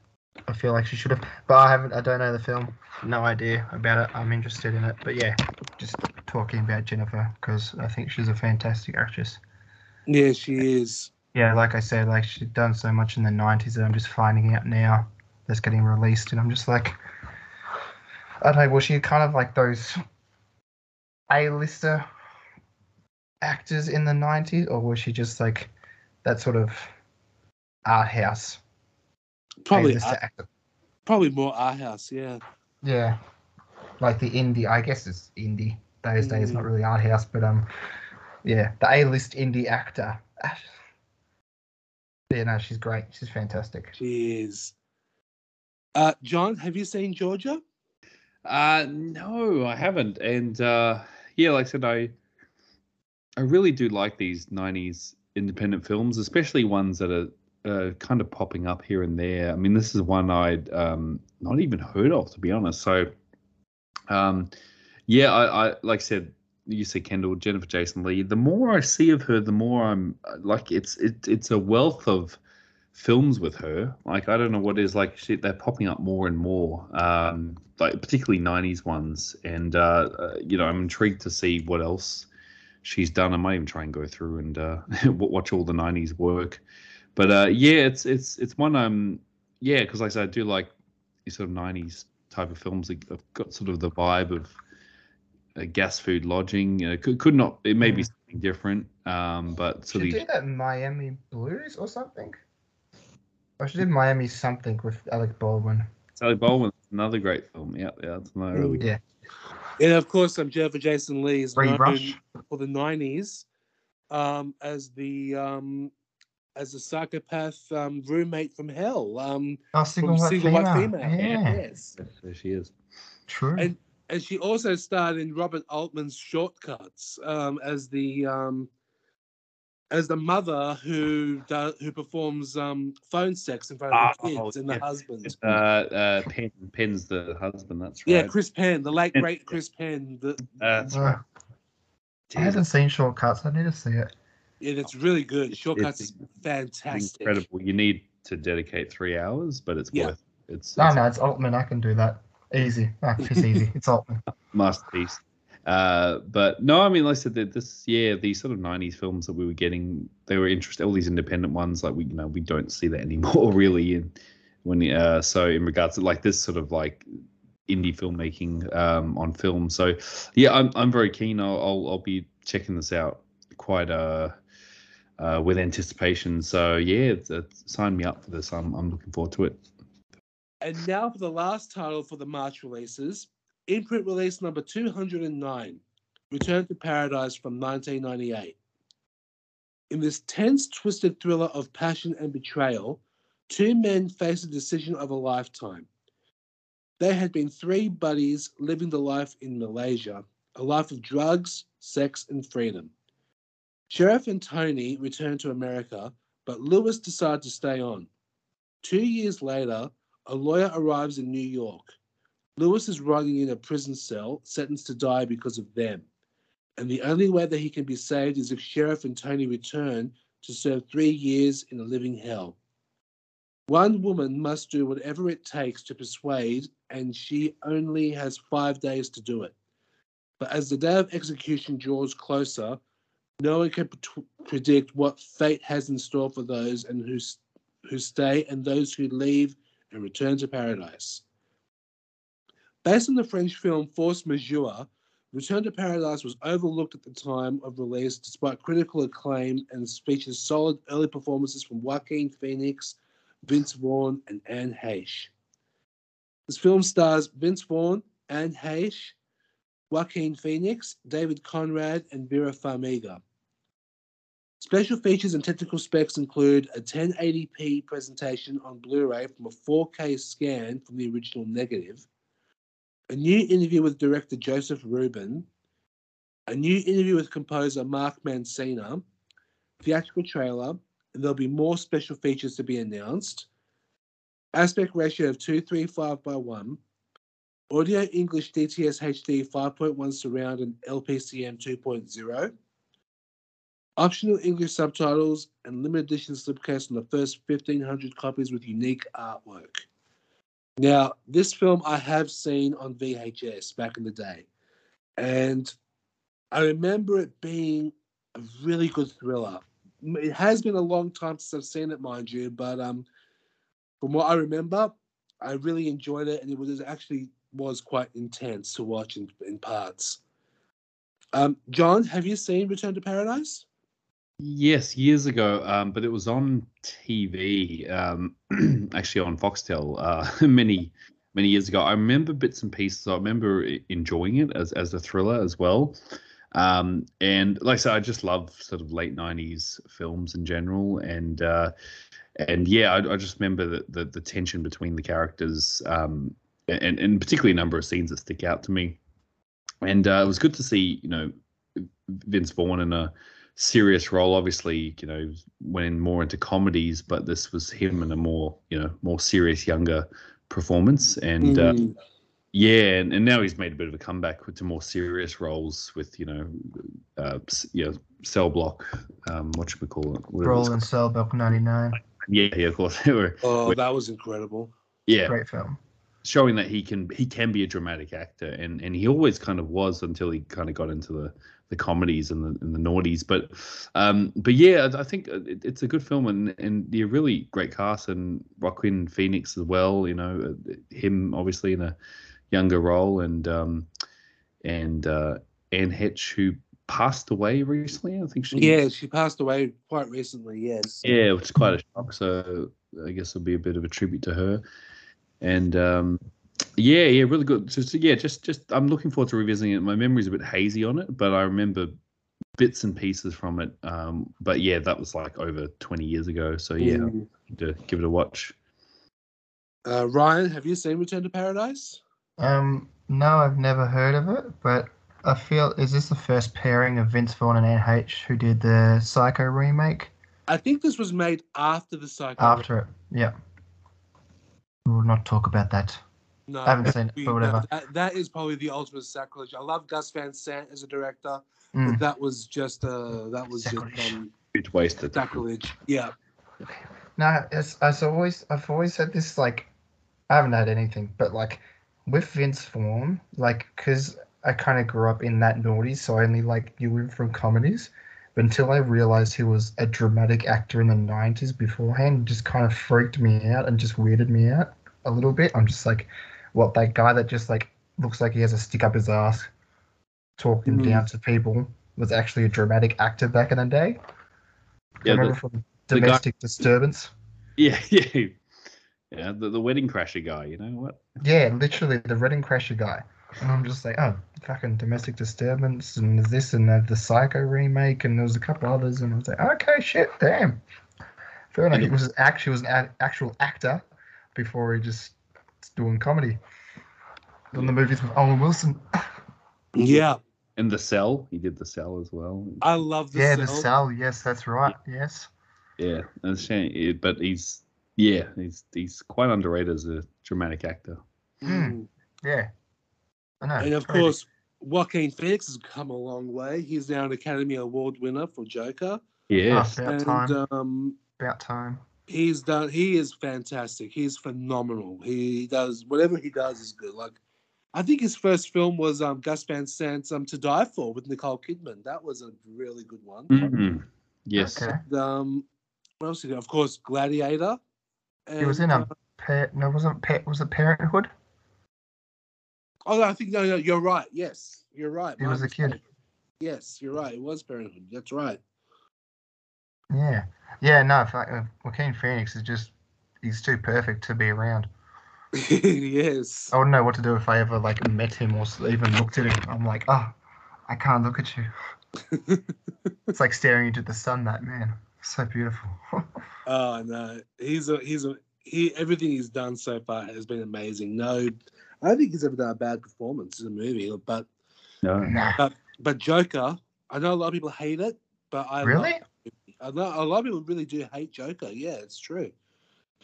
I feel like she should have, but I haven't. I don't know the film. No idea about it. I'm interested in it, but yeah, just talking about Jennifer because I think she's a fantastic actress. Yeah, she is. Yeah, like I said, like she's done so much in the '90s that I'm just finding out now that's getting released, and I'm just like, I don't know. Was she kind of like those A-lister actors in the '90s, or was she just like that sort of art house Probably, art- probably more art house. Yeah. Yeah, like the indie. I guess it's indie those days, not really art house, but um, yeah, the A-list indie actor. Yeah, no, she's great. She's fantastic. She is. Uh, John, have you seen Georgia? Uh, no, I haven't. And uh, yeah, like I said, I I really do like these '90s independent films, especially ones that are uh, kind of popping up here and there. I mean, this is one I'd um, not even heard of, to be honest. So, um, yeah, I, I like I said, you said Kendall, Jennifer Jason Lee. The more I see of her, the more I'm like, it's it, it's a wealth of films with her. Like I don't know what is like. She, they're popping up more and more. Um, like particularly '90s ones, and uh, uh, you know, I'm intrigued to see what else she's done. I might even try and go through and uh, watch all the '90s work. But uh, yeah, it's it's it's one um yeah, because like I said, I do like sort of '90s type of films. that have got sort of the vibe of a gas food lodging. You know, could could not. It may be Yeah. something different. Um, but so She the did that Miami Blues or something. I should did Miami something with Alec Baldwin. Sally Baldwin, another great film. Yeah, yeah, that's another really. Yeah. And of course, I'm Jennifer Jason Lee is known Rush. for the '90s um, as the um, as a psychopath um, roommate from hell. Um, Oh, from single white Single female. White Female. Yeah. Yes. There she is. True. And- and she also starred in Robert Altman's Shortcuts um, as the um, as the mother who does, who performs um, phone sex in front of the Oh, kids and the yeah. husband. Uh, uh, Penn, Penn's the husband. That's right. Yeah, Chris Penn, the late Penn. great Chris Penn. The, That's right. I haven't seen Shortcuts. I need to see it. yeah, it's really good. Shortcuts it's is fantastic. incredible. You need to dedicate three hours, but it's Yeah. worth. It. It's, No, it's no, it's Altman. I can do that. Easy. It's easy. It's Altman. a masterpiece. Uh, but no, I mean, like I said, that this yeah, these sort of '90s films that we were getting, they were interesting. All these independent ones, like we, you know, we don't see that anymore, really. And when uh, so in regards to like this sort of like indie filmmaking um, on film, so yeah, I'm I'm very keen. I'll I'll, I'll be checking this out quite uh, uh with anticipation. So yeah, sign me up for this. I'm I'm looking forward to it. And now for the last title for the March releases imprint release number 209 Return to Paradise from 1998. In this tense, twisted thriller of passion and betrayal, two men face a decision of a lifetime. They had been three buddies living the life in Malaysia, a life of drugs, sex, and freedom. Sheriff and Tony returned to America, but Lewis decided to stay on. Two years later, a lawyer arrives in New York. Lewis is rotting in a prison cell, sentenced to die because of them. And the only way that he can be saved is if Sheriff and Tony return to serve three years in a living hell. One woman must do whatever it takes to persuade, and she only has five days to do it. But as the day of execution draws closer, no one can pret- predict what fate has in store for those and who, who stay and those who leave and return to paradise. Based on the French film Force Majeure, Return to Paradise was overlooked at the time of release despite critical acclaim and features solid early performances from Joaquin Phoenix, Vince Vaughn, and Anne Heche. This film stars Vince Vaughn, Anne Heche, Joaquin Phoenix, David Conrad, and Vera Farmiga. Special features and technical specs include a 1080p presentation on Blu ray from a 4K scan from the original negative, a new interview with director Joseph Ruben, a new interview with composer Mark Mancina, theatrical trailer, and there'll be more special features to be announced. Aspect ratio of 235 by 1, audio English DTS HD 5.1 surround and LPCM 2.0. Optional English subtitles and limited edition slipcase on the first 1500 copies with unique artwork. Now, this film I have seen on VHS back in the day, and I remember it being a really good thriller. It has been a long time since I've seen it, mind you, but um, from what I remember, I really enjoyed it, and it was it actually was quite intense to watch in, in parts. Um, John, have you seen Return to Paradise? Yes, years ago, um, but it was on TV, um, actually on Foxtel, uh, many many years ago. I remember bits and pieces. I remember enjoying it as as a thriller as well. Um, and like I said, I just love sort of late '90s films in general, and uh, and yeah, I, I just remember the, the the tension between the characters, um, and and particularly a number of scenes that stick out to me. And uh, it was good to see, you know, Vince Vaughn in a serious role. Obviously, you know, went in more into comedies, but this was him in a more, you know, more serious, younger performance. And uh, Mhm. yeah, and, and now he's made a bit of a comeback with to more serious roles with, you know, uh, you know, Cell Block, um, what should we call it? Whatever Brawl and Cell Block 99. Yeah, yeah, of course. They were- oh, Wait. that was incredible. yeah, Great film. showing that he can he can be a dramatic actor, and and he always kind of was until he kind of got into the the comedies and the and the naughties. But um, but yeah, I think it, it's a good film, and and the really great cast and Joaquin Phoenix as well. You know, uh, him obviously in a younger role, and um, and uh, Anne Heche, who passed away recently. I think she. Yeah, she passed away quite recently. Yes. Yeah, which is quite a shock. So I guess it'll be a bit of a tribute to her. And um, yeah, yeah, really good. So, so, yeah, just just I'm looking forward to revisiting it. My memory's a bit hazy on it, but I remember bits and pieces from it. Um, but yeah, that was like over 20 years ago. So yeah, Mm. to give it a watch. Uh, Ryan, have you seen Return to Paradise? Um, no, I've never heard of it, but I feel is this the first pairing of Vince Vaughn and Anne H who did the Psycho remake I think this was made after the Psycho. after it? Yeah. We will not talk about that. No, I haven't seen it, we- but whatever. That, that is probably the ultimate sacrilege. I love Gus Van Sant as a director, Mm. but that was just uh, that was Sacrilege. just um, Huge waste of sacrilege. Yeah. No, as as always, I've always said this. Like, I haven't had anything, but like with Vince Vaughn, like, because I kind of grew up in that naughty, so I only like knew him from comedies. But until I realized he was a dramatic actor in the '90s beforehand, just kind of freaked me out and just weirded me out a little bit. I'm just like, what that guy that just like looks like he has a stick up his ass, talking Mhm. down to people, was actually a dramatic actor back in the day. Yeah, remember the- from the guy- Domestic Disturbance. Yeah, yeah, yeah. The, the wedding crasher guy. You know what? Yeah, literally the Wedding Crasher guy. And I'm just like, oh, fucking domestic disturbance, and this and uh, the Psycho remake, and there was a couple others, and I was like, okay, shit, damn. Fair enough. He was actually was an a- actual actor before he just doing comedy. On the movies with Owen Wilson. Yeah. And the cell. He did the cell as well. I love the yeah, cell. the cell. Yes, that's right. Yes. Yeah, that's a shame. Yeah, But he's yeah, he's he's quite underrated as a dramatic actor. Mm. Yeah. I know. And of crazy. course, Joaquin Phoenix has come a long way. He's now an Academy Award winner for Joker. Yes. about and time. um, about time. He's done he is fantastic. He's phenomenal. He does whatever he does is good. Like i think his first film was um gus van sant's um to die for with nicole kidman. That was a really good one. Mhm. Yes. Okay. And, um what else did he do? of course gladiator. He was in a uh, pa- no, wasn't pa- was it Parenthood? oh no, i think no no you're right. Yes you're right. He was a kid. yes you're right. It was parenthood. That's right. Yeah, yeah. No, in uh, Joaquin Phoenix is just—he's too perfect to be around. yes I wouldn't know what to do if I ever like met him or even looked at him. I'm like, oh, I can't look at you. It's like staring into the sun. That man, so beautiful. Oh no, he's a he's a he. Everything he's done so far has been amazing. No, I don't think he's ever done a bad performance in a movie. But No. nah, but Joker, I know a lot of people hate it, but I really? it. I know a lot of people really do hate Joker. Yeah, it's true.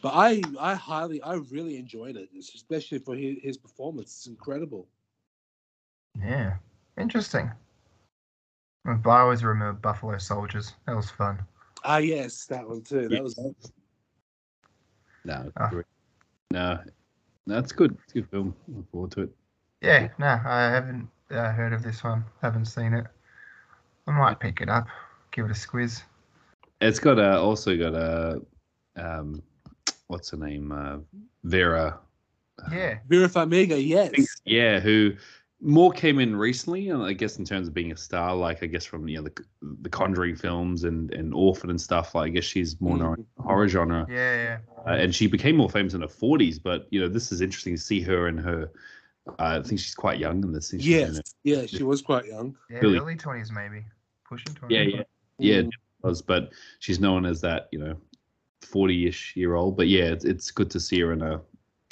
But I I highly I really enjoyed it, especially for his, his performance. It's incredible. Yeah, interesting. But I always remember Buffalo Soldiers. That was fun. Ah yes, that one too. That was No. Ah. great. No. No, it's good. It's a good film. Look forward to it. Yeah, no, I haven't uh, heard of this one. Haven't seen it. I might pick it up, give it a squiz. It's got a also got a um what's her name? Uh Vera. uh, Yeah, Vera Farmiga. Yes. Yeah, who more came in recently, and I guess in terms of being a star, like I guess from you know the the Conjuring films and and Orphan and stuff. Like I guess she's more known in horror genre, yeah, yeah. uh, and she became more famous in her forties. But you know, this is interesting to see her and her. Uh, I think she's quite young in this. She's Yes. her- Yeah, she was quite young. Yeah, Really- early twenties maybe, pushing twenties. Yeah, yeah, yeah. Mm. Was, but she's known as that, you know, forty-ish year old. But yeah, it's, it's good to see her in a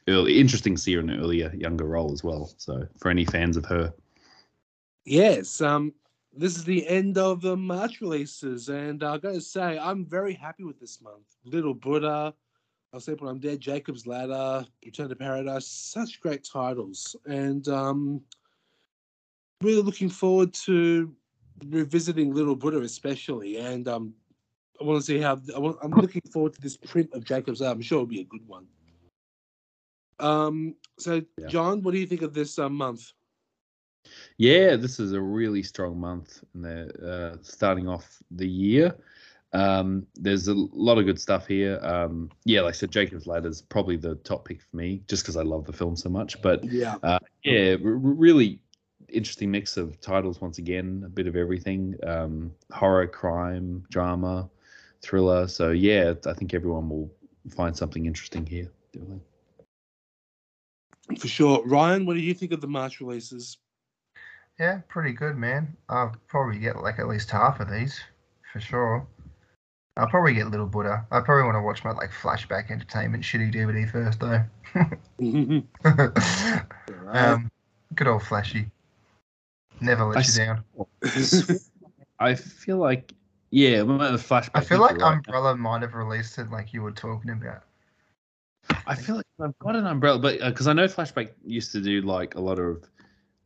early, interesting see her in an earlier, younger role as well. So for any fans of her, Yes, um, this is the end of the March releases, and I got to say, I'm very happy with this month. Little Buddha, I'll Sleep When I'm Dead, Jacob's Ladder, Return to Paradise, such great titles, and um, really looking forward to revisiting Little Buddha, especially. And um, I want to see how I want, I'm looking forward to this print of Jacob's Ladder. I'm sure it'll be a good one. Um, so, Yeah. John, what do you think of this uh, month? Yeah, this is a really strong month, and they're uh, starting off the year. Um, there's a lot of good stuff here. Um, yeah, like I said, Jacob's Ladder is probably the top pick for me, just because I love the film so much. But Yeah. uh, yeah, really interesting mix of titles once again, a bit of everything, um, horror, crime, drama, thriller. So yeah, I think everyone will find something interesting here. Definitely. For sure. Ryan, what do you think of the March releases? Yeah, pretty good, man. I'll probably get like at least half of these for sure. I'll probably get Little Buddha. I probably want to watch my like flashback entertainment shitty DVD first though. um, good old Flashy. Never let I you s- down. I feel like yeah, well, the flashback. I feel like right. Umbrella might have released it like you were talking about. I feel like I've got an umbrella, but because I know Flashback used to do like a lot of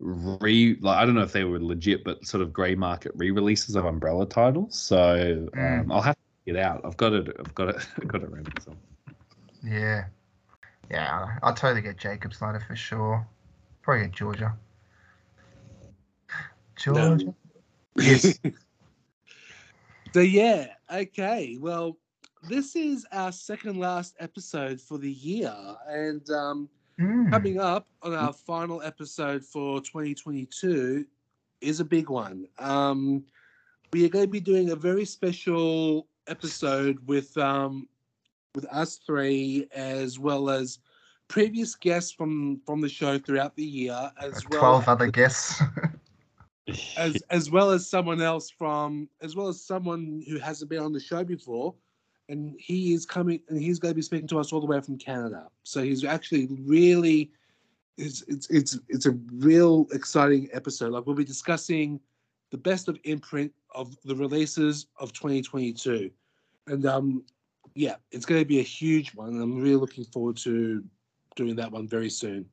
re, like I don't know if they were legit, but sort of grey market re-releases of umbrella titles. So Mm. um, I'll have to get out. I've got it. I've got it. I've got it ready. So. Yeah. Yeah, I'll totally get Jacob's ladder for sure. Probably get Georgia. Georgia? Yes. so yeah, okay. Well, this is our second last episode for the year, and um, Mm. coming up on our final episode for 2022 is a big one. Um, we are going to be doing a very special episode with um, with us three, as well as previous guests from from the show throughout the year, as well 12 other guests. as as well as someone else from as well as someone who hasn't been on the show before. And he is coming and he's going to be speaking to us all the way from canada. So he's actually really it's it's it's, it's a real exciting episode. Like we'll be discussing the best of imprint of the releases of 2022 and um yeah it's going to be a huge one. I'm really looking forward to doing that one very soon.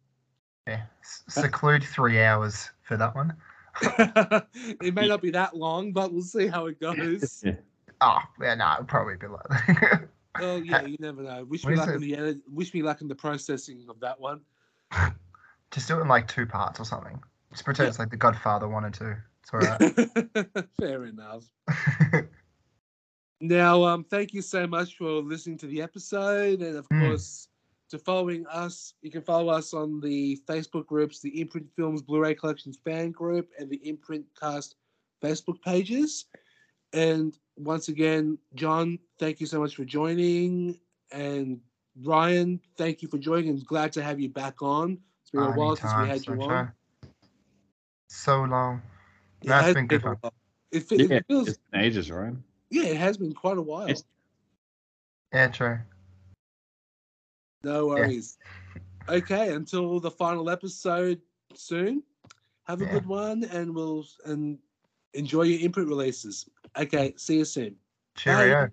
Yeah. Seclude three hours for that one. it may not be that long, but we'll see how it goes. Oh, yeah, no, it'll probably be like that. Oh yeah, you never know. Wish What me luck it? in the edit. Wish me luck in the processing of that one. Just do it in like two parts or something. Just pretend it's like the Godfather one or two. It's all right. Fair enough. Now, um, thank you so much for listening to the episode, and of Mm. course, to following us. You can follow us on the Facebook groups, the Imprint Films Blu-ray Collections fan group, and the Imprint Cast Facebook pages. And once again, John, thank you so much for joining, and Ryan, thank you for joining. and glad to have you back on. It's been a while since we Anytime, had you on. So long. It That's has been good a fun. while. It, fe- it feels, it's been ages, right? yeah, it has been quite a while. It's- Yeah, true. No worries. Okay, until the final episode soon. Have a Yeah. good one, and we'll and enjoy your Imprint releases. Okay, see you soon. Cheerio.